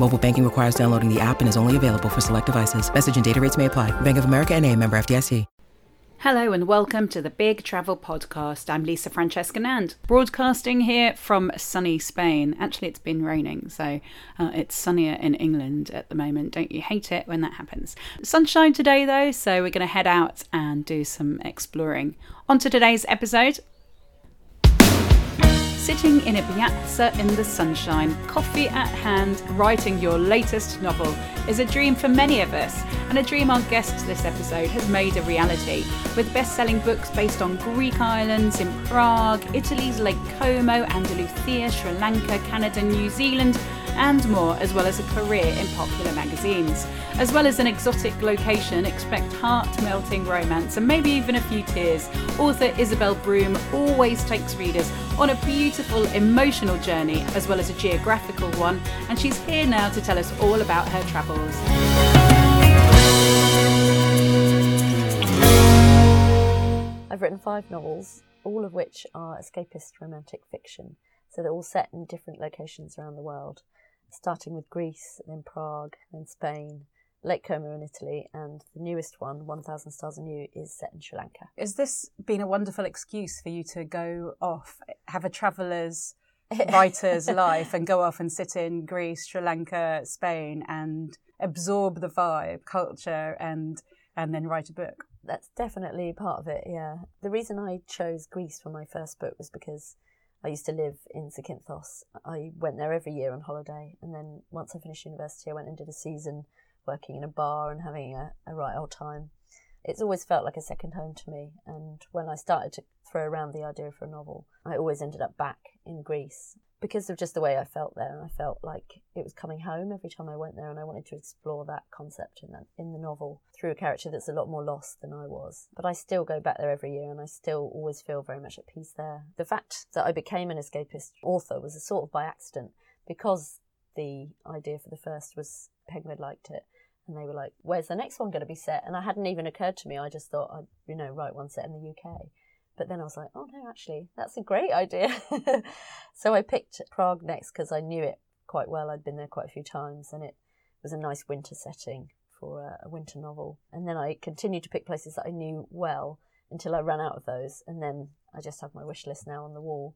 Mobile banking requires downloading the app and is only available for select devices. Message and data rates may apply. Bank of America and a member FDIC. Hello and welcome to the Big Travel Podcast. I'm Lisa Francesca Nand, broadcasting here from sunny Spain. Actually, it's been raining, so uh, it's sunnier in England at the moment. Don't you hate it when that happens? Sunshine today, though, so we're going to head out and do some exploring. On to today's episode. Sitting in a piazza in the sunshine, coffee at hand, writing your latest novel is a dream for many of us, and a dream our guest this episode has made a reality. With best selling books based on Greek islands in Prague, Italy's Lake Como, Andalusia, Sri Lanka, Canada, New Zealand, and more, as well as a career in popular magazines. As well as an exotic location, expect heart melting romance and maybe even a few tears. Author Isabelle Broom always takes readers on a beautiful emotional journey as well as a geographical one, and she's here now to tell us all about her travels. I've written five novels, all of which are escapist romantic fiction. So they're all set in different locations around the world, starting with Greece, then Prague, then Spain, Lake Como in Italy, and the newest one, 1000 Stars and You, is set in Sri Lanka. Has this been a wonderful excuse for you to go off, have a traveller's writer's life, and go off and sit in Greece, Sri Lanka, Spain, and absorb the vibe, culture, and and then write a book? That's definitely part of it, yeah. The reason I chose Greece for my first book was because I used to live in Zakynthos. I went there every year on holiday, and then once I finished university, I went and did a season working in a bar and having a, a right old time. It's always felt like a second home to me, and when I started to throw around the idea for a novel, I always ended up back in Greece because of just the way I felt there, and I felt like it was coming home every time I went there, and I wanted to explore that concept in that in the novel through a character that's a lot more lost than I was. But I still go back there every year, and I still always feel very much at peace there. The fact that I became an escapist author was a sort of by accident because the idea for the first was Penguin liked it. And they were like, "Where's the next one going to be set?" And I hadn't even occurred to me. I just thought I'd, you know, write one set in the UK. But then I was like, oh no, actually, that's a great idea. so I picked Prague next because I knew it quite well. I'd been there quite a few times and it was a nice winter setting for a, a winter novel. And then I continued to pick places that I knew well until I ran out of those. And then I just have my wish list now on the wall.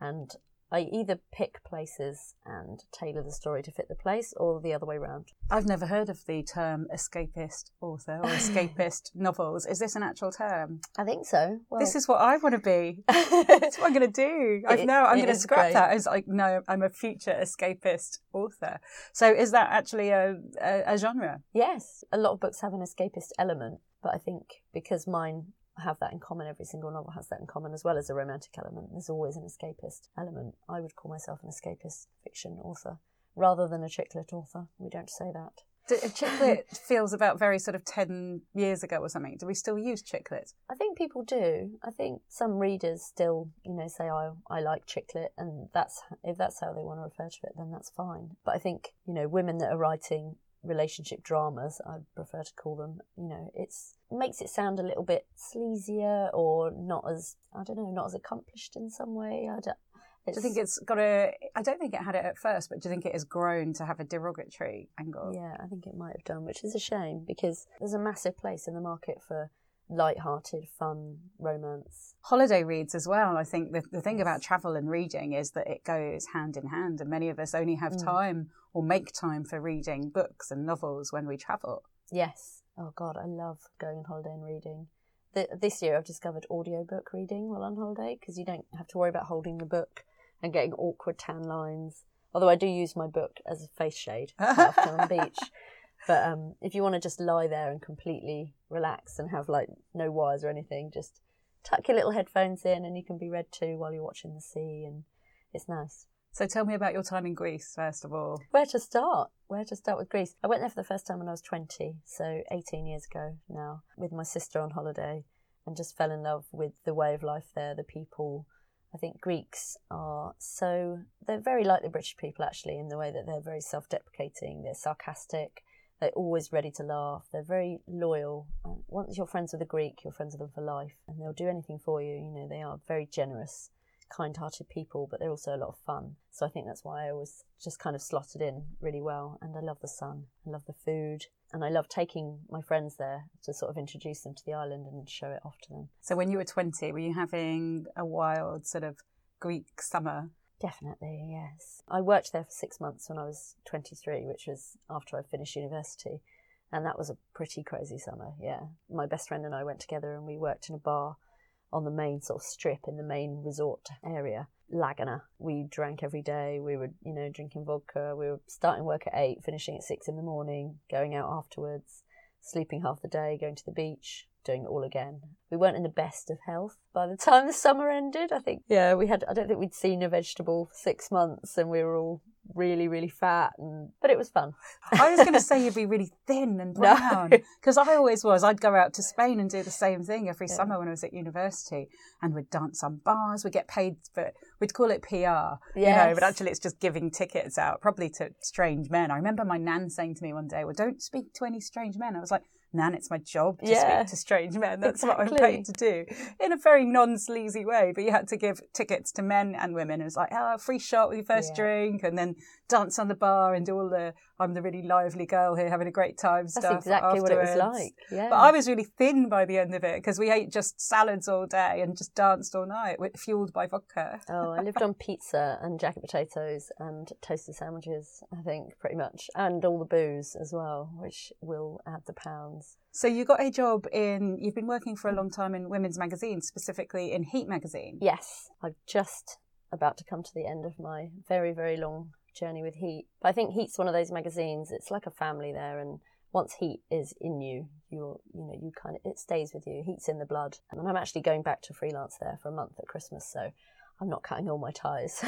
And I either pick places and tailor the story to fit the place or the other way around. I've never heard of the term escapist author or escapist novels. Is this an actual term? I think so. Well, this is what I want to be. That's what I'm going to do. I've, no, I'm going to scrap great. that as like, no, I'm a future escapist author. So is that actually a, a, a genre? Yes, a lot of books have an escapist element, but I think because mine have that in common, every single novel has that in common, as well as a romantic element. There's always an escapist element. I would call myself an escapist fiction author rather than a chick lit author. We don't say that. D- Chick lit feels about very sort of 10 years ago or something. Do we still use chick lit? I think people do. I think some readers still, you know, say I I like chick lit, and that's if that's how they want to refer to it, then that's fine. But I think you know, women that are writing relationship dramas, I prefer to call them. You know, it's makes it sound a little bit sleazier or not as I don't know, not as accomplished in some way. I don't. Do you think it's got a? I don't think it had it at first, but do you think it has grown to have a derogatory angle? Yeah, I think it might have done, which is a shame because there's a massive place in the market for light-hearted, fun romance. Holiday reads as well. I think the, the thing about travel and reading is that it goes hand in hand, and many of us only have mm. time or make time for reading books and novels when we travel. Yes. Oh God, I love going on holiday and reading. Th this year I've discovered audiobook reading while on holiday because you don't have to worry about holding the book and getting awkward tan lines. Although I do use my book as a face shade often on the beach. But um, if you want to just lie there and completely relax and have like no wires or anything, just tuck your little headphones in and you can be read to while you're watching the sea and it's nice. So tell me about your time in Greece, first of all. Where to start? Where to start with Greece? I went there for the first time when I was 20, so 18 years ago now, with my sister on holiday and just fell in love with the way of life there, the people. I think Greeks are so, they're very like the British people actually, in the way that they're very self deprecating, they're sarcastic, they're always ready to laugh, they're very loyal. Once you're friends with a Greek, you're friends with them for life, and they'll do anything for you. You know, they are very generous kind hearted people, but they're also a lot of fun. So I think that's why I was just kind of slotted in really well. And I love the sun, I love the food, and I love taking my friends there to sort of introduce them to the island and show it off to them. So when you were 20, were you having a wild sort of Greek summer? Definitely, yes. I worked there for six months when I was 23, which was after I finished university. And that was a pretty crazy summer, yeah. My best friend and I went together and we worked in a bar on the main sort of strip in the main resort area. Laguna. We drank every day. We were, you know, drinking vodka. We were starting work at eight, finishing at six in the morning, going out afterwards, sleeping half the day, going to the beach, doing it all again. We weren't in the best of health by the time the summer ended. I think, yeah, we had, I don't think we'd seen a vegetable for six months and we were all really, really fat, and but it was fun. I was going to say you'd be really thin and brown because no. I always was. I'd go out to Spain and do the same thing every yeah. summer when I was at university, and we'd dance on bars. We'd get paid for. We'd call it PR, yes. you know, but actually it's just giving tickets out, probably to strange men. I remember my nan saying to me one day, "Well, don't speak to any strange men." I was like nan, it's my job to yeah. speak to strange men. That's exactly. what I'm paid to do in a very non sleazy way. But you had to give tickets to men and women. It was like, oh, free shot with your first yeah. drink, and then dance on the bar and do all the I'm the really lively girl here having a great time That's stuff. exactly afterwards. what it was like. Yeah. But I was really thin by the end of it because we ate just salads all day and just danced all night, fueled by vodka. Oh, I lived on pizza and jacket potatoes and toasted sandwiches, I think, pretty much, and all the booze as well, which will add the pounds. So you got a job in. You've been working for a long time in women's magazines, specifically in Heat magazine. Yes, I've just about to come to the end of my very very long journey with Heat. But I think Heat's one of those magazines. It's like a family there, and once Heat is in you, you're you know you kind of it stays with you. Heat's in the blood, and I'm actually going back to freelance there for a month at Christmas, so. I'm not cutting all my ties.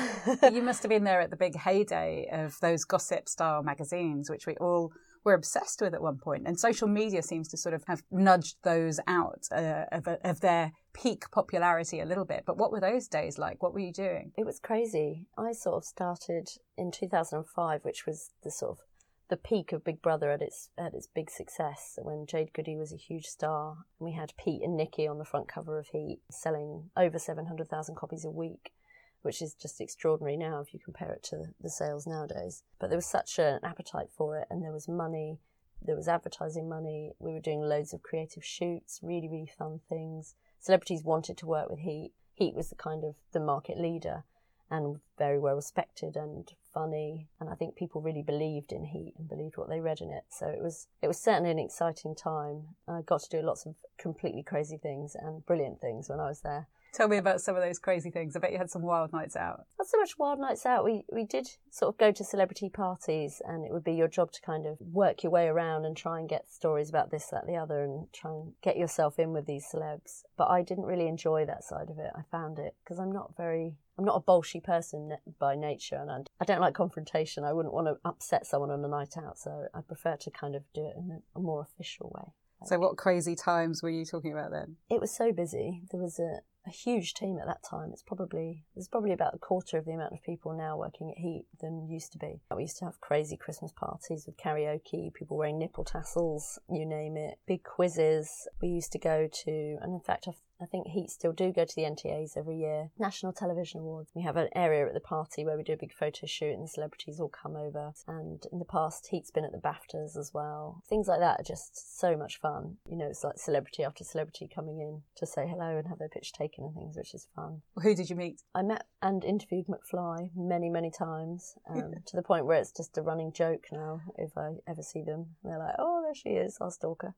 you must have been there at the big heyday of those gossip style magazines, which we all were obsessed with at one point. And social media seems to sort of have nudged those out uh, of, of their peak popularity a little bit. But what were those days like? What were you doing? It was crazy. I sort of started in 2005, which was the sort of the peak of Big Brother at its at its big success when Jade Goody was a huge star. We had Pete and Nikki on the front cover of Heat, selling over 700,000 copies a week which is just extraordinary now if you compare it to the sales nowadays. But there was such an appetite for it, and there was money, there was advertising money. We were doing loads of creative shoots, really, really fun things. Celebrities wanted to work with Heat. Heat was the kind of the market leader and very well respected and funny. And I think people really believed in Heat and believed what they read in it. So it was it was certainly an exciting time. I got to do lots of completely crazy things and brilliant things when I was there Tell me about some of those crazy things. I bet you had some wild nights out. Not so much wild nights out. We we did sort of go to celebrity parties, and it would be your job to kind of work your way around and try and get stories about this, that, the other, and try and get yourself in with these celebs. But I didn't really enjoy that side of it. I found it because I'm not very I'm not a bolshy person by nature, and I don't like confrontation. I wouldn't want to upset someone on a night out, so I prefer to kind of do it in a more official way. So, what crazy times were you talking about then? It was so busy. There was a, a huge team at that time. It's probably there's probably about a quarter of the amount of people now working at Heat than used to be. We used to have crazy Christmas parties with karaoke, people wearing nipple tassels, you name it, big quizzes. We used to go to, and in fact, I've I think Heat still do go to the NTAs every year. National Television Awards. We have an area at the party where we do a big photo shoot and the celebrities all come over. And in the past, Heat's been at the BAFTAs as well. Things like that are just so much fun. You know, it's like celebrity after celebrity coming in to say hello and have their picture taken and things, which is fun. Who did you meet? I met and interviewed McFly many, many times um, to the point where it's just a running joke now if I ever see them. They're like, oh, there she is, our stalker.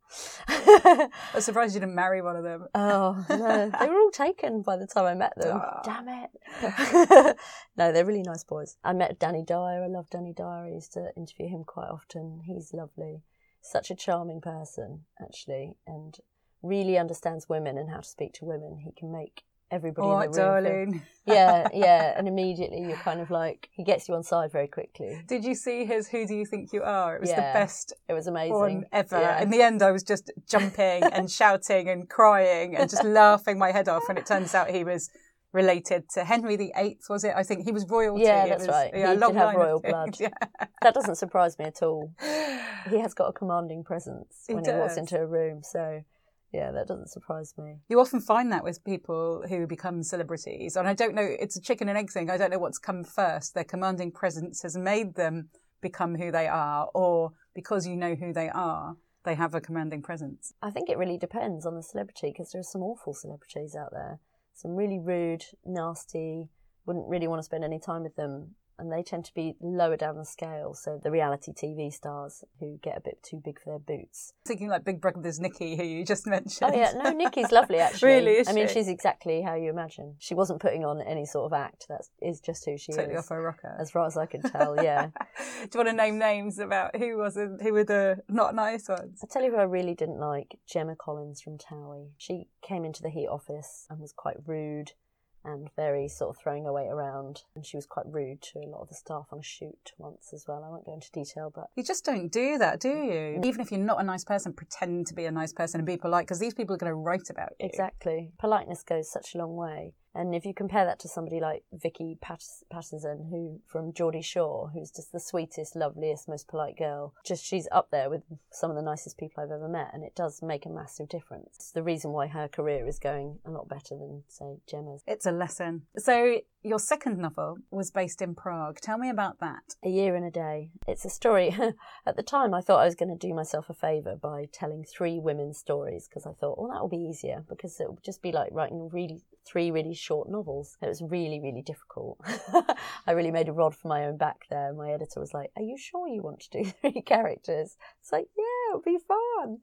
I'm surprised you didn't marry one of them. Oh, no, they were all taken by the time I met them. Oh. Damn it. no, they're really nice boys. I met Danny Dyer. I love Danny Dyer. I used to interview him quite often. He's lovely. Such a charming person, actually, and really understands women and how to speak to women. He can make everybody All in right, the room. darling. yeah, yeah, and immediately you're kind of like he gets you on side very quickly. Did you see his Who Do You Think You Are? It was Yeah. the best It was amazing. one ever. Yeah. In the end, I was just jumping and shouting and crying and just laughing my head off. And it turns out he was related to Henry VIII, was it? I think he was royalty. Yeah, that's was- right. Yeah, He a long did have royal blood. Yeah. That doesn't surprise me at all. He has got a commanding presence He when he walks into a room, so yeah, that doesn't surprise me. You often find that with people who become celebrities. And I don't know, it's a chicken and egg thing. I don't know what's come first. Their commanding presence has made them become who they are, or because you know who they are, they have a commanding presence. I think it really depends on the celebrity because there are some awful celebrities out there. Some really rude, nasty, wouldn't really want to spend any time with them. And they tend to be lower down the scale. So the reality TV stars who get a bit too big for their boots. Thinking like Big Brother's Nikki, who you just mentioned. Oh yeah, no, Nikki's lovely actually. Really, is I mean, she's exactly how you imagine. She wasn't putting on any sort of act. That is just who she totally is, off her rocker. as far as I can tell. Yeah. Do you want to name names about who wasn't, who were the not nice ones? I tell you who I really didn't like Gemma Collins from Towie. She came into the Heat office and was quite rude and very sort of throwing her weight around. And she was quite rude to a lot of the staff on a shoot once as well. I won't go into detail, but You just don't do that, do you? Even if you're not a nice person, pretend to be a nice person and be polite because these people are going to write about you. Exactly. Politeness goes such a long way. And if you compare that to somebody like Vicky Pat- Pattison, who from Geordie Shore, who's just the sweetest, loveliest, most polite girl, just she's up there with some of the nicest people I've ever met, and it does make a massive difference. It's the reason why her career is going a lot better than, say, Gemma's. It's a lesson. So, your second novel was based in Prague. Tell me about that. A year and a day. It's a story. At the time, I thought I was going to do myself a favour by telling three women's stories because I thought, well, that will be easier because it would just be like writing really three really short novels. It was really, really difficult. I really made a rod for my own back there. My editor was like, "Are you sure you want to do three characters?" It's like, yeah, it'll be fun.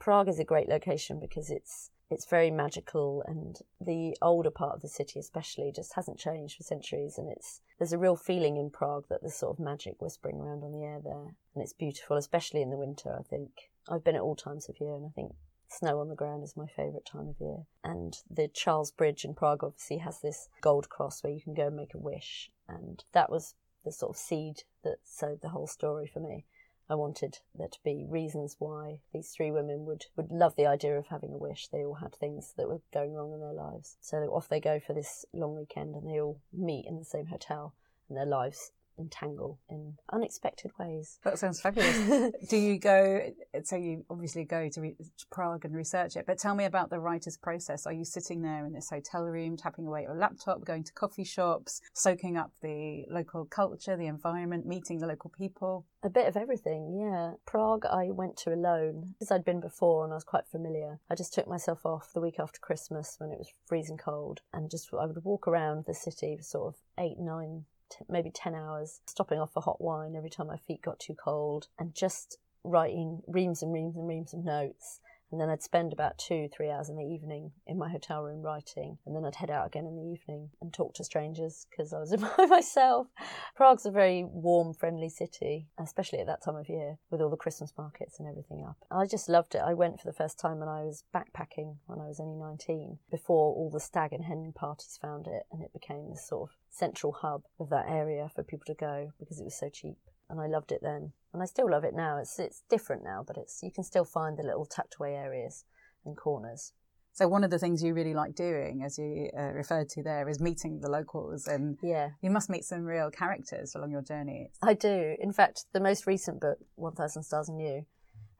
Prague is a great location because it's it's very magical and the older part of the city especially just hasn't changed for centuries and it's there's a real feeling in Prague that there's sort of magic whispering around on the air there and it's beautiful especially in the winter I think I've been at all times of year and I think snow on the ground is my favourite time of year and the Charles Bridge in Prague obviously has this gold cross where you can go and make a wish and that was the sort of seed that sowed the whole story for me I wanted there to be reasons why these three women would, would love the idea of having a wish. They all had things that were going wrong in their lives. So off they go for this long weekend and they all meet in the same hotel and their lives entangle in unexpected ways. That sounds fabulous. Do you go? So you obviously go to, re- to Prague and research it, but tell me about the writer's process. Are you sitting there in this hotel room, tapping away at your laptop, going to coffee shops, soaking up the local culture, the environment, meeting the local people? A bit of everything, yeah. Prague, I went to alone because I'd been before and I was quite familiar. I just took myself off the week after Christmas when it was freezing cold and just I would walk around the city sort of eight, nine, t- maybe 10 hours, stopping off for hot wine every time my feet got too cold and just writing reams and reams and reams of notes. And then I'd spend about two, three hours in the evening in my hotel room writing. And then I'd head out again in the evening and talk to strangers because I was by myself. Prague's a very warm, friendly city, especially at that time of year with all the Christmas markets and everything up. I just loved it. I went for the first time when I was backpacking when I was only 19, before all the stag and hen parties found it. And it became this sort of central hub of that area for people to go because it was so cheap and I loved it then, and I still love it now. It's it's different now, but it's you can still find the little tucked away areas and corners. So one of the things you really like doing, as you uh, referred to there, is meeting the locals, and Yeah, you must meet some real characters along your journey. I do. In fact, the most recent book, One Thousand Stars and You,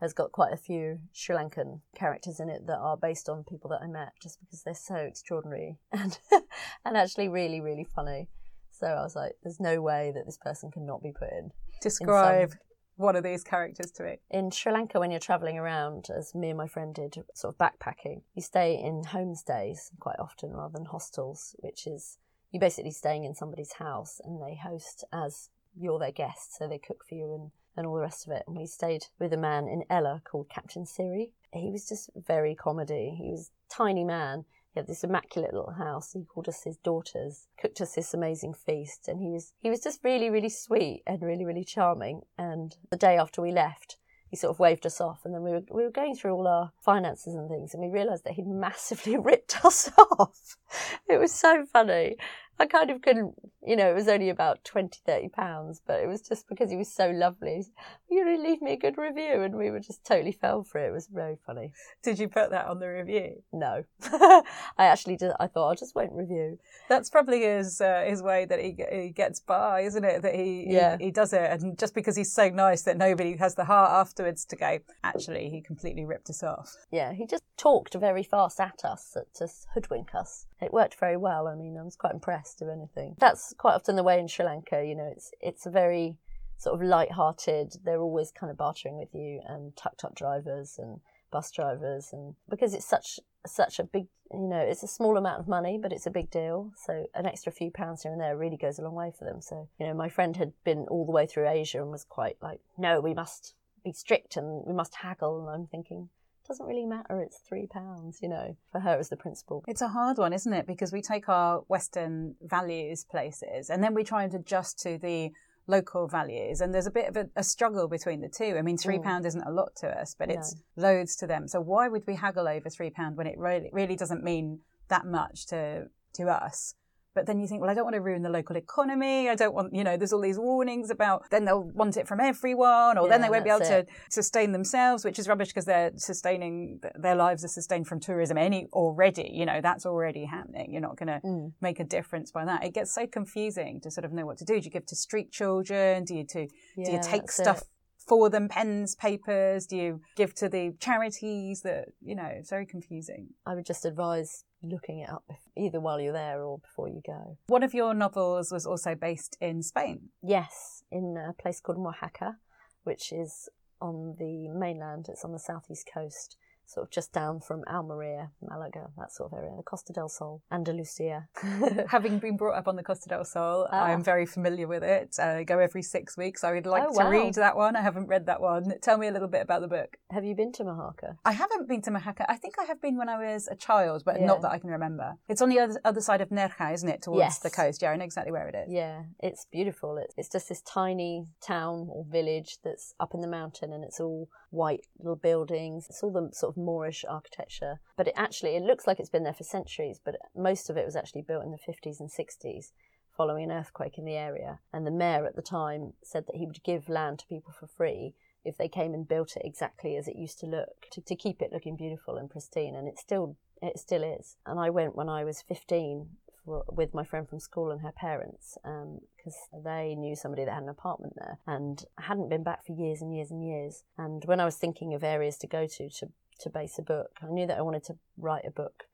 has got quite a few Sri Lankan characters in it that are based on people that I met, just because they're so extraordinary and and actually really really funny. So I was like, there's no way that this person cannot be put in. Describe one of these characters to me. In Sri Lanka, when you're travelling around, as me and my friend did, sort of backpacking, you stay in homestays quite often rather than hostels, which is you're basically staying in somebody's house and they host as you're their guest, so they cook for you and, and all the rest of it. And we stayed with a man in Ella called Captain Siri. He was just very comedy. He was a tiny man. He had this immaculate little house. He called us his daughters, cooked us this amazing feast, and he was he was just really really sweet and really really charming. And the day after we left, he sort of waved us off, and then we were we were going through all our finances and things, and we realised that he'd massively ripped us off. It was so funny. I kind of couldn't, you know, it was only about 20, 30 pounds, but it was just because he was so lovely. To leave me a good review. And we were just totally fell for it. It was very funny. Did you put that on the review? No. I actually did. I thought, I just won't review. That's probably his, uh, his way that he, he gets by, isn't it? That he, yeah. he, he does it. And just because he's so nice that nobody has the heart afterwards to go, actually, he completely ripped us off. Yeah, he just talked very fast at us to hoodwink us. It worked very well. I mean, I was quite impressed, if anything. That's quite often the way in Sri Lanka. You know, it's it's a very sort of light-hearted. They're always kind of bartering with you, and tuk-tuk drivers and bus drivers, and because it's such such a big, you know, it's a small amount of money, but it's a big deal. So an extra few pounds here and there really goes a long way for them. So you know, my friend had been all the way through Asia and was quite like, no, we must be strict and we must haggle. And I'm thinking, doesn't really matter. It's three pounds, you know, for her as the principal. It's a hard one, isn't it? Because we take our Western values places and then we try and adjust to the local values and there's a bit of a, a struggle between the two i mean three mm. isn't a lot to us but no. it's loads to them so why would we haggle over three pound when it really really doesn't mean that much to to us but then you think, well, I don't want to ruin the local economy. I don't want, you know, there's all these warnings about then they'll want it from everyone, or yeah, then they won't be able it. to sustain themselves, which is rubbish because they're sustaining their lives are sustained from tourism any already. You know, that's already happening. You're not going to mm. make a difference by that. It gets so confusing to sort of know what to do. Do you give to street children? Do you to yeah, do you take stuff? It for them pens, papers? Do you give to the charities that, you know, it's very confusing? I would just advise looking it up either while you're there or before you go. One of your novels was also based in Spain. Yes, in a place called Mojácar, which is on the mainland. It's on the southeast coast sort of just down from Almeria, Malaga, that sort of area, the Costa del Sol, Andalusia. Having been brought up on the Costa del Sol, ah. I am very familiar with it. I go every six weeks. I would like oh, to wow. read that one. I haven't read that one. Tell me a little bit about the book. Have you been to Mojácar? I haven't been to Mojácar. I think I have been when I was a child, but yeah. not that I can remember. It's on the other, other side of Nerja, isn't it, towards yes. the coast? Yeah, I know exactly where it is. Yeah, it's beautiful. It's, it's just this tiny town or village that's up in the mountain and it's all white little buildings. It's all the sort of Moorish architecture, but it actually it looks like it's been there for centuries. But most of it was actually built in the 50s and 60s, following an earthquake in the area. And the mayor at the time said that he would give land to people for free if they came and built it exactly as it used to look, to, to keep it looking beautiful and pristine. And it still it still is. And I went when I was 15 with my friend from school and her parents because um, they knew somebody that had an apartment there and hadn't been back for years and years and years. And when I was thinking of areas to go to to, to base a book, I knew that I wanted to write a book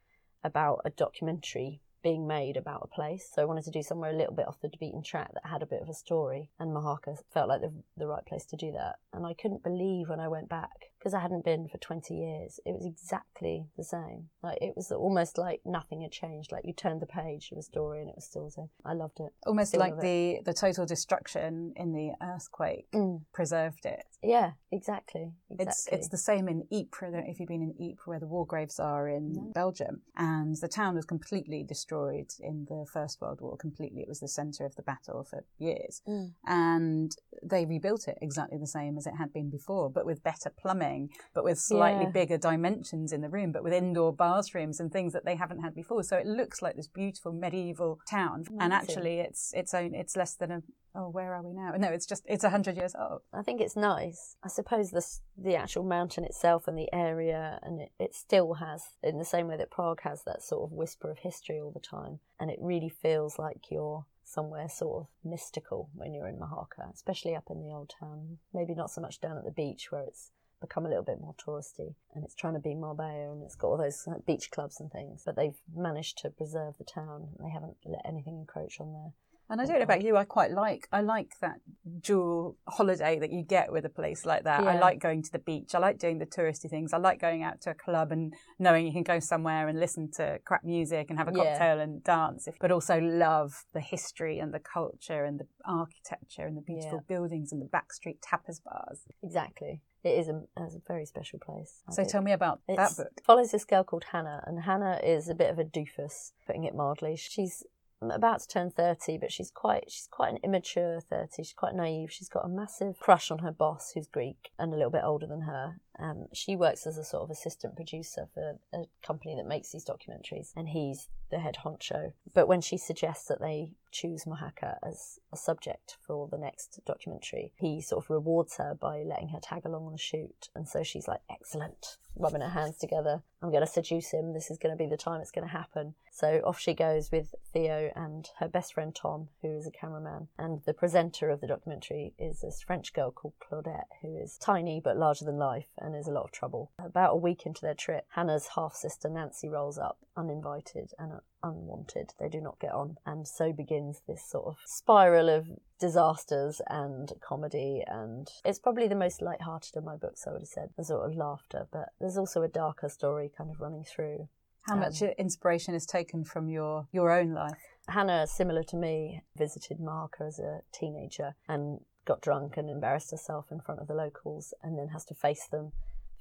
about a documentary being made about a place. So I wanted to do somewhere a little bit off the beaten track that had a bit of a story. And Mojácar felt like the, the right place to do that. And I couldn't believe when I went back because I hadn't been for 20 years. It was exactly the same. Like it was almost like nothing had changed. Like you turned the page of a story and it was still the same. I loved it. Almost still like the the total destruction in the earthquake mm. preserved it. Yeah, exactly. exactly. It's it's the same in Ypres. I don't know if you've been in Ypres, where the war graves are in no. Belgium, and the town was completely destroyed in the First World War. Completely, it was the centre of the battle for years, mm. and they rebuilt it exactly the same as it had been before, but with better plumbing but with slightly yeah. bigger dimensions in the room, but with indoor bathrooms and things that they haven't had before. So it looks like this beautiful medieval town, Amazing. and actually, it's it's own it's less than a oh where are we now no it's just it's 100 years old i think it's nice i suppose the, the actual mountain itself and the area and it, it still has in the same way that prague has that sort of whisper of history all the time and it really feels like you're somewhere sort of mystical when you're in Mojácar, especially up in the old town. Maybe not so much down at the beach where it's become a little bit more touristy and it's trying to be Marbella and it's got all those beach clubs and things. But they've managed to preserve the town. They haven't let anything encroach on there. And I oh, don't know about you, I quite like I like that dual holiday that you get with a place like that. Yeah. I like going to the beach. I like doing the touristy things. I like going out to a club and knowing you can go somewhere and listen to crap music and have a cocktail yeah. and dance. But also love the history and the culture and the architecture and the beautiful yeah. buildings and the backstreet tapas bars. Exactly it is a, a very special place. I so think. tell me about that book. Follows this girl called Hannah, and Hannah is a bit of a doofus, putting it mildly. She's about to turn 30 but she's quite she's quite an immature 30 she's quite naive. She's got a massive crush on her boss who's greek and a little bit older than her um, she works as a sort of assistant producer for a company that makes these documentaries and he's the head honcho. But when she suggests that they choose Mojácar as a subject for the next documentary he sort of rewards her by letting her tag along on the shoot. And so she's like excellent. Rubbing her hands together. I'm going to seduce him. This is going to be the time it's going to happen. So off she goes with theo and her best friend Tom, who is a cameraman. And the presenter of the documentary is this French girl called Claudette, who is tiny but larger than life and is a lot of trouble. About a week into their trip, Hannah's half sister Nancy rolls up, uninvited and unwanted. They do not get on. And so begins this sort of spiral of disasters and comedy. And it's probably the most light-hearted of my books, I would have said. There's sort of laughter, but there's also a darker story kind of running through. How much um, inspiration is taken from your, your own life? Hannah, similar to me, visited Mojácar as a teenager and got drunk and embarrassed herself in front of the locals and then has to face them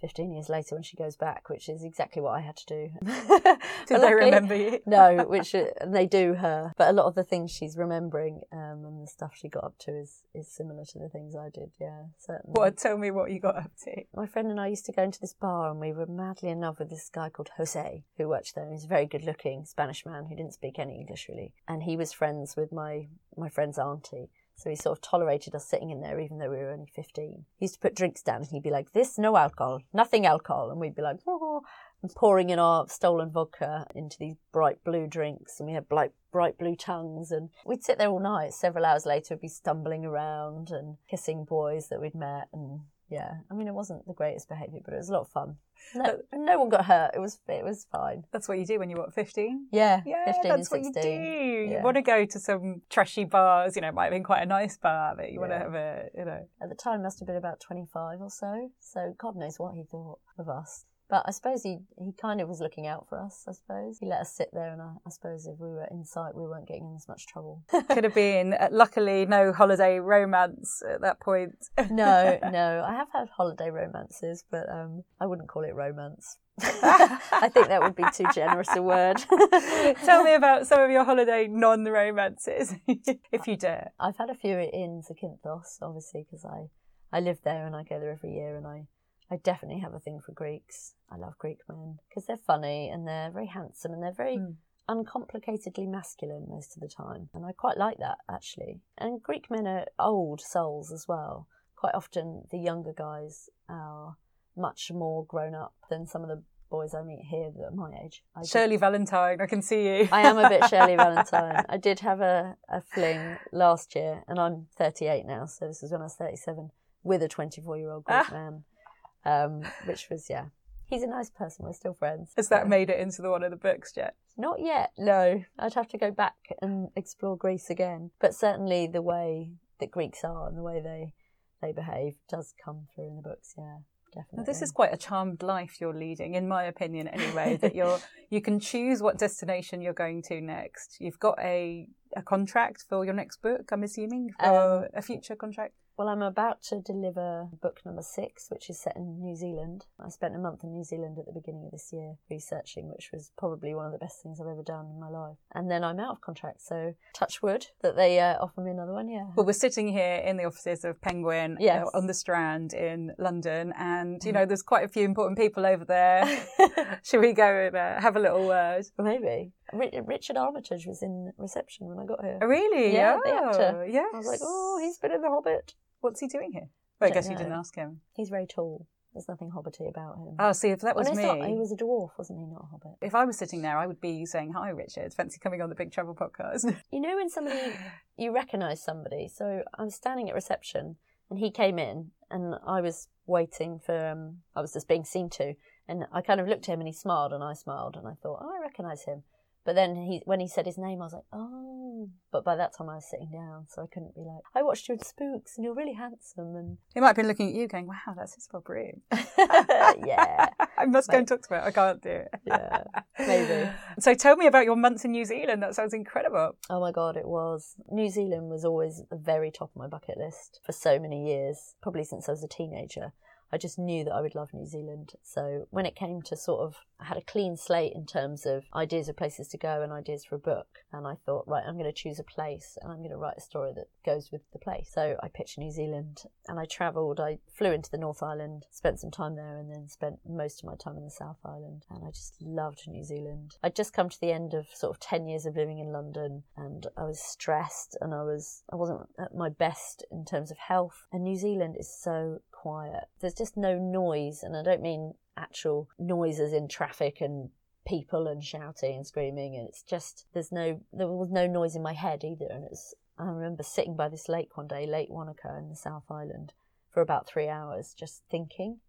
15 years later when she goes back, which is exactly what I had to do. Did they remember you? no, which uh, and they do her. But a lot of the things she's remembering um, and the stuff she got up to is, is similar to the things I did, yeah, certainly. What? Tell me what you got up to. My friend and I used to go into this bar and we were madly in love with this guy called Jose who worked there. He's a very good looking Spanish man who didn't speak any English really. And he was friends with my, my friend's auntie. So he sort of tolerated us sitting in there even though we were only 15. He used to put drinks down and he'd be like, this, no alcohol, nothing alcohol. And we'd be like, oh, and pouring in our stolen vodka into these bright blue drinks. And we had bright, bright blue tongues. And we'd sit there all night. Several hours later, we'd be stumbling around and kissing boys that we'd met and yeah, I mean, it wasn't the greatest behaviour, but it was a lot of fun. No, no one got hurt. It was it was fine. That's what you do when you're what fifteen. Yeah, yeah, 15 that's what 16. you do. Yeah. You want to go to some trashy bars. You know, it might have been quite a nice bar, but you yeah. want to have a you know. At the time, must have been about twenty five or so. So God knows what he thought of us. But I suppose he, he kind of was looking out for us, I suppose. He let us sit there, and I, I suppose if we were in sight, we weren't getting in as much trouble. Could have been, uh, luckily, no holiday romance at that point. no, no. I have had holiday romances, but um, I wouldn't call it romance. I think that would be too generous a word. Tell me about some of your holiday non romances, if you dare. I've had a few in Zakynthos, obviously, because I, I live there and I go there every year and I I definitely have a thing for Greeks. I love Greek men because they're funny and they're very handsome and they're very mm. uncomplicatedly masculine most of the time. And I quite like that actually. And Greek men are old souls as well. Quite often the younger guys are much more grown up than some of the boys I meet here that are my age. I Shirley did... Valentine, I can see you. I am a bit Shirley Valentine. I did have a, a fling last year, and I'm 38 now, so this was when I was 37, with a 24 year old Greek man um, which was yeah. He's a nice person. We're still friends. Has that made it into the one of the books yet? Not yet. No, I'd have to go back and explore Greece again. But certainly the way that Greeks are and the way they they behave does come through in the books. Yeah. Definitely. Now, this is quite a charmed life you're leading, in my opinion, anyway. that you're you can choose what destination you're going to next. You've got a a contract for your next book, I'm assuming, for um, a future contract. Well, I'm about to deliver book number six, which is set in New Zealand. I spent a month in New Zealand at the beginning of this year researching, which was probably one of the best things I've ever done in my life. And then I'm out of contract, so touch wood that they uh, offer me another one, yeah. Well, we're sitting here in the offices of Penguin uh, yes. uh, on the Strand in London, and, you know, there's quite a few important people over there. Should we go and uh, have a little word? Maybe. Richard Armitage was in reception when I got here. Oh, really? Yeah, the actor. Yeah. I was like, oh, he's been in The Hobbit. What's he doing here? Well, I guess know. you didn't ask him. He's very tall. There's nothing hobbity about him. Oh, see, if that was well, me. Not, he was a dwarf, wasn't he? Not a hobbit. If I was sitting there, I would be saying, Hi, Richard. Fancy coming on the Big Travel podcast. you know, when somebody, you recognise somebody. So I was standing at reception and he came in and I was waiting for, um, I was just being seen to. And I kind of looked at him and he smiled and I smiled and I thought, oh, I recognise him. But then he, when he said his name, I was like, oh. But by that time, I was sitting down, so I couldn't be like, I watched you in Spooks, and you're really handsome. And he might have been looking at you, going, "Wow, that's his Broom." yeah, I must go and talk to her. I can't do it. yeah, maybe. So tell me about your months in New Zealand. That sounds incredible. Oh my god, it was. New Zealand was always the very top of my bucket list for so many years, probably since I was a teenager. I just knew that I would love New Zealand. So when it came to sort of, I had a clean slate in terms of ideas of places to go and ideas for a book. And I thought, right, I'm going to choose a place and I'm going to write a story that goes with the place. So I pitched New Zealand and I travelled. I flew into the North Island, spent some time there, and then spent most of my time in the South Island. And I just loved New Zealand. I'd just come to the end of sort of 10 years of living in London and I was stressed and I was, I wasn't at my best in terms of health. And New Zealand is so quiet. There's just no noise. And I don't mean actual noises in traffic and people and shouting and screaming and it's just there's no there was no noise in my head either and it's I remember sitting by this lake one day, Lake Wanaka in the South Island, for about three hours just thinking.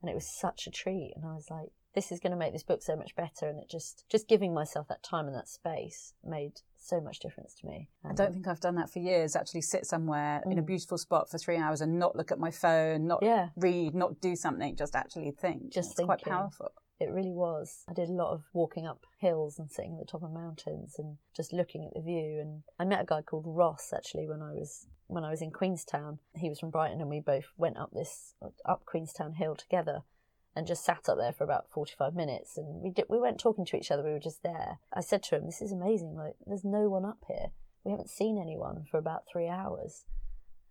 And it was such a treat. And I was like, this is going to make this book so much better. And it just, just giving myself that time and that space made so much difference to me. I don't think I've done that for years. Actually, sit somewhere mm. in a mm. beautiful spot for three hours and not look at my phone, not yeah. read, not do something, just actually think. Just it's quite powerful. It really was. I did a lot of walking up hills and sitting at the top of mountains and just looking at the view. And I met a guy called Ross actually when I was when I was in Queenstown. He was from Brighton, and we both went up this up Queenstown Hill together and just sat up there for about 45 minutes and we did, we weren't talking to each other we were just there. I said to him this is amazing like there's no one up here. We haven't seen anyone for about three hours.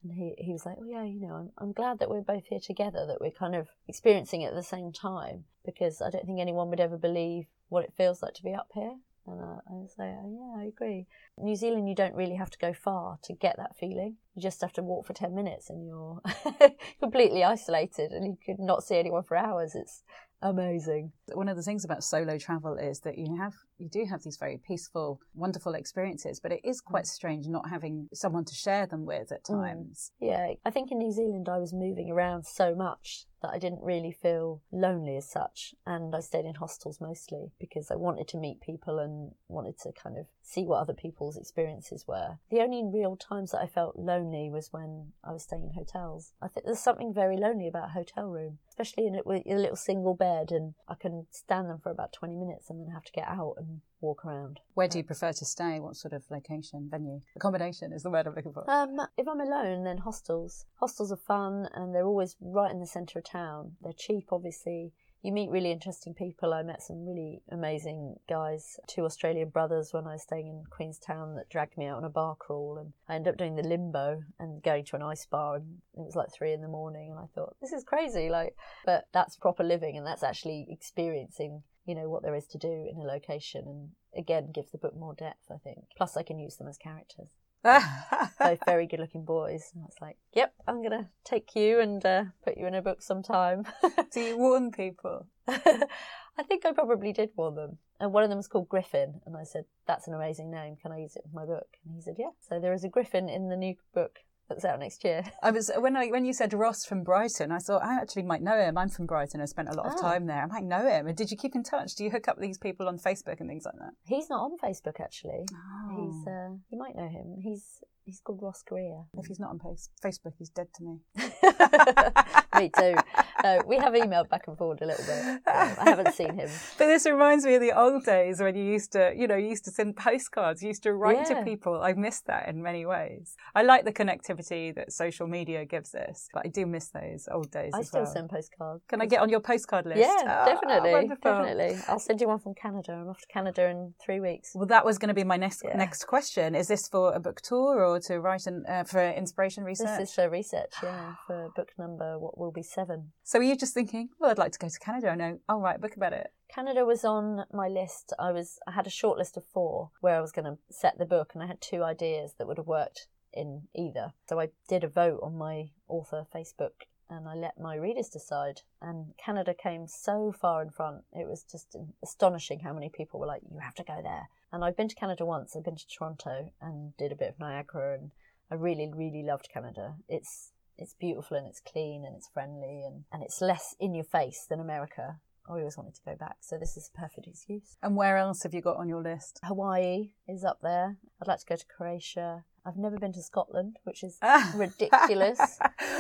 And he, he was like, oh, yeah, you know, I'm, I'm glad that we're both here together, that we're kind of experiencing it at the same time, because I don't think anyone would ever believe what it feels like to be up here. And I, I was like, oh, yeah, I agree. New Zealand, you don't really have to go far to get that feeling. You just have to walk for 10 minutes and you're completely isolated and you could not see anyone for hours. It's amazing. One of the things about solo travel is that you have you do have these very peaceful, wonderful experiences, but it is quite strange not having someone to share them with at mm. times. Mm. Yeah, I think in New Zealand I was moving around so much that I didn't really feel lonely as such. And I stayed in hostels mostly because I wanted to meet people and wanted to kind of see what other people's experiences were. The only real times that I felt lonely was when I was staying in hotels. I think there's something very lonely about a hotel room, especially in with a little single bed, and I can stand them for about 20 minutes and then have to get out and walk around. Where do you prefer to stay? What sort of location, venue? Accommodation is the word I'm looking for. Um, if I'm alone, then hostels. Hostels are fun and they're always right in the centre of town. They're cheap, obviously. You meet really interesting people. I met some really amazing guys, two Australian brothers when I was staying in Queenstown that dragged me out on a bar crawl and I ended up doing the limbo and going to an ice bar and it was like three in the morning and I thought, this is crazy, like but that's proper living and that's actually experiencing you know what there is to do in a location and again gives the book more depth i think. Plus i can use them as characters. Both very good looking boys and i was like yep i'm gonna take you and uh, put you in a book sometime. Do you warn people? I think i probably did warn them. And one of them was called griffin and i said that's an amazing name. Can i use it in my book? And he said yeah. So there is a griffin in the new book that's out next year. I was when I when you said Ross from Brighton, I thought I actually might know him. I'm from Brighton. I spent a lot of oh. time there. I might know him. And did you keep in touch? Do you hook up these people on Facebook and things like that? He's not on Facebook actually. Oh. He's uh, you might know him. He's he's called Ross Greer. If he's not on Facebook, he's dead to me. me too. No, we have emailed back and forward a little bit. Um, I haven't seen him. But this reminds me of the old days when you used to, you know, you used to send postcards, you used to write yeah. to people. I miss that in many ways. I like the connectivity that social media gives us, but I do miss those old days. I still well. send postcards. Can I get on your postcard list? Yeah, oh, definitely, definitely. I'll send you one from Canada. I'm off to Canada in three weeks. Well, that was going to be my next yeah. next question. Is this for a book tour or to write an, uh, for inspiration research? This is for research, yeah, for book number what will be seven. So were you just thinking, well, I'd like to go to Canada? I know, I'll write a book about it. Canada was on my list. I was I had a short list of four where I was going to set the book, and I had two ideas that would have worked in either. So I did a vote on my author Facebook and I let my readers decide. And Canada came so far in front. It was just astonishing how many people were like, you have to go there. And I've been to Canada once. I've been to Toronto and did a bit of Niagara, and I really, really loved Canada. It's it's beautiful and it's clean and it's friendly and, and it's less in your face than America. I always wanted to go back, so this is a perfect excuse. And where else have you got on your list? Hawaii is up there. I'd like to go to Croatia. I've never been to Scotland, which is ridiculous.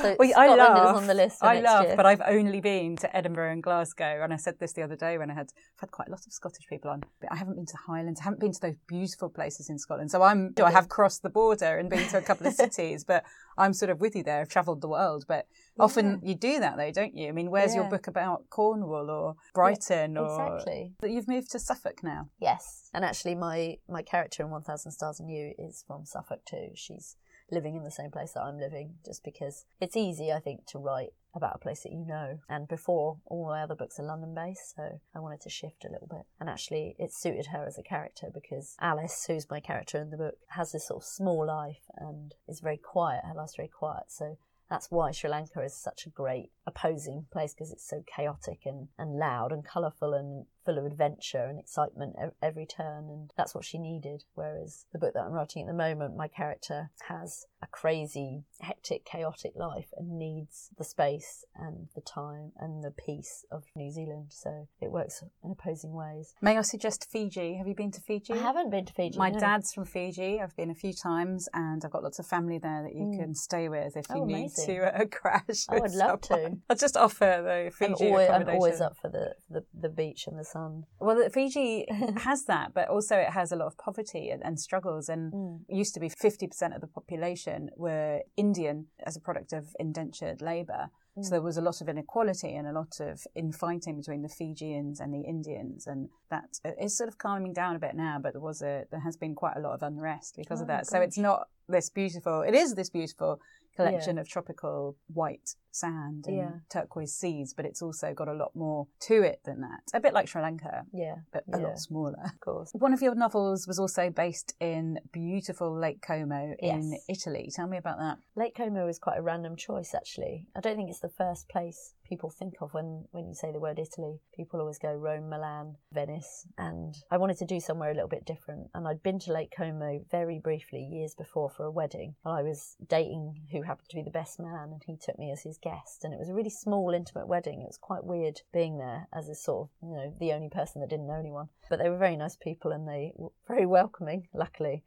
So Well, I Scotland laugh. is on the list I laugh, year. but I've only been to Edinburgh and Glasgow, and I said this the other day when I had I've had quite a lot of Scottish people on, but I haven't been to Highlands, I haven't been to those beautiful places in Scotland. So I'm, I have crossed the border and been to a couple of cities, but I'm sort of with you there. I've travelled the world, but often you do that though, don't you? I mean, where's your book about Cornwall or Brighton or exactly. that you've moved to Suffolk now? Yes, and actually, my my character in One Thousand Stars and You is from Suffolk too. She's living in the same place that I'm living, just because it's easy, I think, to write about a place that you know. And before, all my other books are London based, so I wanted to shift a little bit. And actually, it suited her as a character because Alice, who's my character in the book, has this sort of small life and is very quiet. Her life's very quiet, so that's why Sri Lanka is such a great opposing place because it's so chaotic and, and loud and colourful and full of adventure and excitement at every turn. And that's what she needed. Whereas the book that I'm writing at the moment, my character has a crazy, hectic, chaotic life and needs the space and the time and the peace of New Zealand. So it works in opposing ways. May I suggest Fiji? Have you been to Fiji? I haven't been to Fiji. My no. dad's from Fiji. I've been a few times, and I've got lots of family there that you Mm. can stay with if you Oh, need amazing. to uh, crash. Oh, I'd love someone. to. I'll just offer the I'm Fiji always, I'm always up for the, the, the beach and the sun. Well, Fiji has that, but also it has a lot of poverty and, and struggles. And Mm. used to be 50% of the population were Indian as a product of indentured labour. Mm. So there was a lot of inequality and a lot of infighting between the Fijians and the Indians, and that is sort of calming down a bit now. But there was a there has been quite a lot of unrest because of Oh, that. So it's not this beautiful. It is this beautiful collection of tropical white sand and Yeah. turquoise seas, but it's also got a lot more to it than that. A bit like Sri Lanka, Yeah, but a yeah, lot smaller. of course. One of your novels was also based in beautiful Lake Como in Yes. Italy. Tell me about that. Lake Como is quite a random choice, actually. I don't think it's the first place people think of when, when you say the word Italy. People always go Rome, Milan, Venice. And I wanted to do somewhere a little bit different. And I'd been to Lake Como very briefly years before for a wedding. And I was dating who happened to be the best man, and he took me as his guest. And it was a really small, intimate wedding. It was quite weird being there as a sort of, you know, the only person that didn't know anyone. But they were very nice people and they were very welcoming, luckily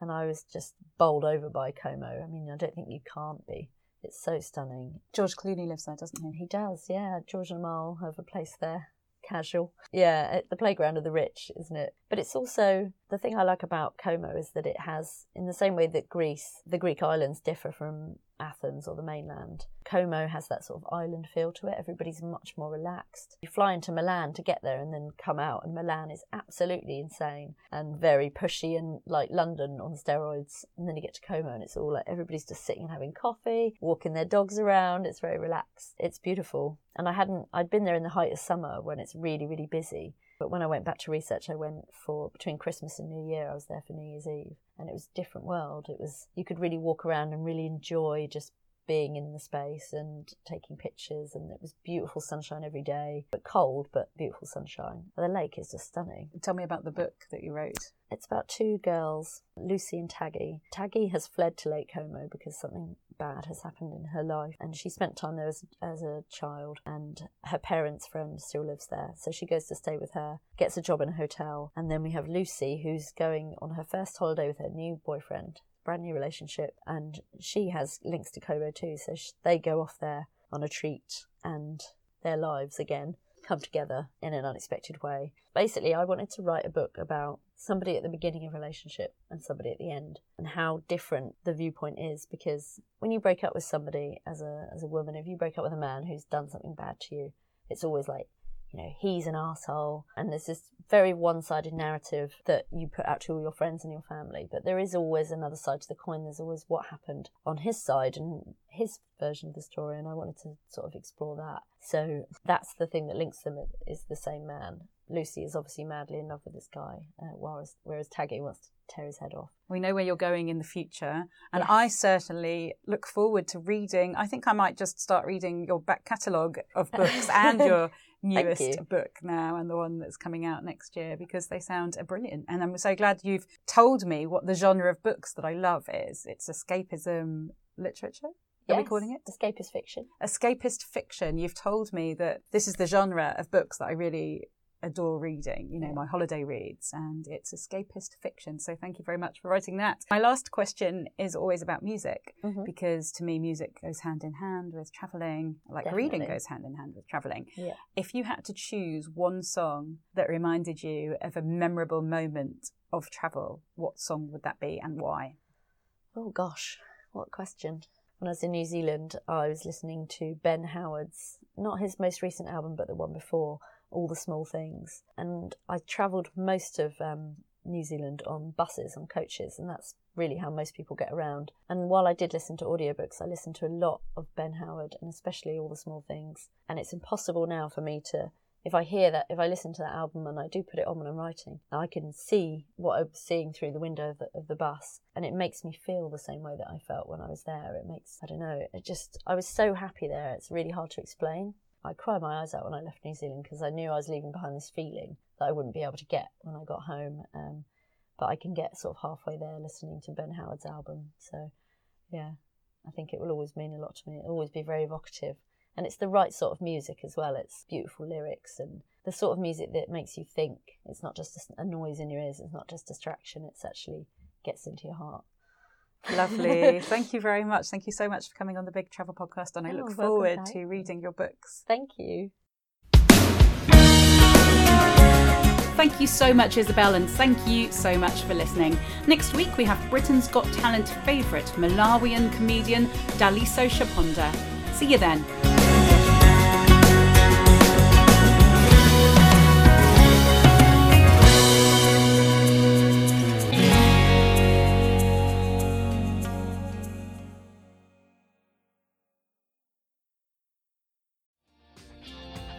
and I was just bowled over by Como. I mean, I don't think you can't be. It's so stunning. George Clooney lives there, doesn't he? He does, yeah. George and Amal have a place there. Casual. Yeah, at the playground of the rich, isn't it? But it's also the thing I like about Como is that it has, in the same way that Greece, the Greek islands differ from Athens or the mainland, Como has that sort of island feel to it. Everybody's much more relaxed. You fly into Milan to get there and then come out, and Milan is absolutely insane and very pushy and like London on steroids. And then you get to Como and it's all like everybody's just sitting and having coffee, walking their dogs around. It's very relaxed. It's beautiful. And I hadn't, I'd been there in the height of summer when it's really, really busy. But when I went back to research, I went for between Christmas and New Year. I was there for New Year's Eve, and it was a different world. It was you could really walk around and really enjoy just being in the space and taking pictures, and it was beautiful sunshine every day, but cold, but beautiful sunshine. The lake is just stunning. Tell me about the book that you wrote. It's about two girls, Lucy and Taggy. Taggy has fled to Lake Como because something bad has happened in her life, and she spent time there as, as a child. And her parents' friend still lives there, so she goes to stay with her, gets a job in a hotel, and then we have Lucy, who's going on her first holiday with her new boyfriend, brand new relationship, and she has links to Como too. So they go off there on a treat, and their lives again come together in an unexpected way. Basically, I wanted to write a book about somebody at the beginning of a relationship and somebody at the end and how different the viewpoint is because when you break up with somebody as a as a woman if you break up with a man who's done something bad to you it's always like you know he's an asshole and there's this very one-sided narrative that you put out to all your friends and your family but there is always another side to the coin there's always what happened on his side and his version of the story and I wanted to sort of explore that so that's the thing that links them is the same man Lucy is obviously madly in love with this guy, uh, whereas, whereas Taggy wants to tear his head off. We know where you're going in the future, and Yes. I certainly look forward to reading. I think I might just start reading your back catalogue of books and your newest book now, and the one that's coming out next year because they sound brilliant. And I'm so glad you've told me what the genre of books that I love is. It's escapism literature. Are we calling it? escapist fiction? escapist fiction. You've told me that this is the genre of books that I really adore reading, you know, my holiday reads, and it's escapist fiction. So thank you very much for writing that. My last question is always about music, mm-hmm. because to me, music goes hand in hand with traveling, like Definitely. reading goes hand in hand with traveling. Yeah. If you had to choose one song that reminded you of a memorable moment of travel, what song would that be and why? Oh gosh, what question. When I was in New Zealand, I was listening to Ben Howard's, not his most recent album, but the one before, All the Small Things. And I travelled most of um, New Zealand on buses, and coaches, and that's really how most people get around. And while I did listen to audiobooks, I listened to a lot of Ben Howard and especially All the Small Things. And it's impossible now for me to if I hear that, if I listen to that album and I do put it on when I'm writing, I can see what I'm seeing through the window of the, of the, bus, and it makes me feel the same way that I felt when I was there. It makes, I don't know, it just, I was so happy there. It's really hard to explain. I cried my eyes out when I left New Zealand because I knew I was leaving behind this feeling that I wouldn't be able to get when I got home. Um, but I can get sort of halfway there listening to Ben Howard's album. So, yeah, I think it will always mean a lot to me. It'll always be very evocative and it's the right sort of music as well. It's beautiful lyrics and the sort of music that makes you think. It's not just a noise in your ears. It's not just distraction. It's actually gets into your heart. Lovely. Thank you very much. Thank you so much for coming on the Big Travel Podcast, and I oh, look oh, forward to reading your books. Thank you. Thank you so much, Isabelle, and thank you so much for listening. Next week, we have Britain's Got Talent favourite Malawian comedian Daliso Chaponda. See you then.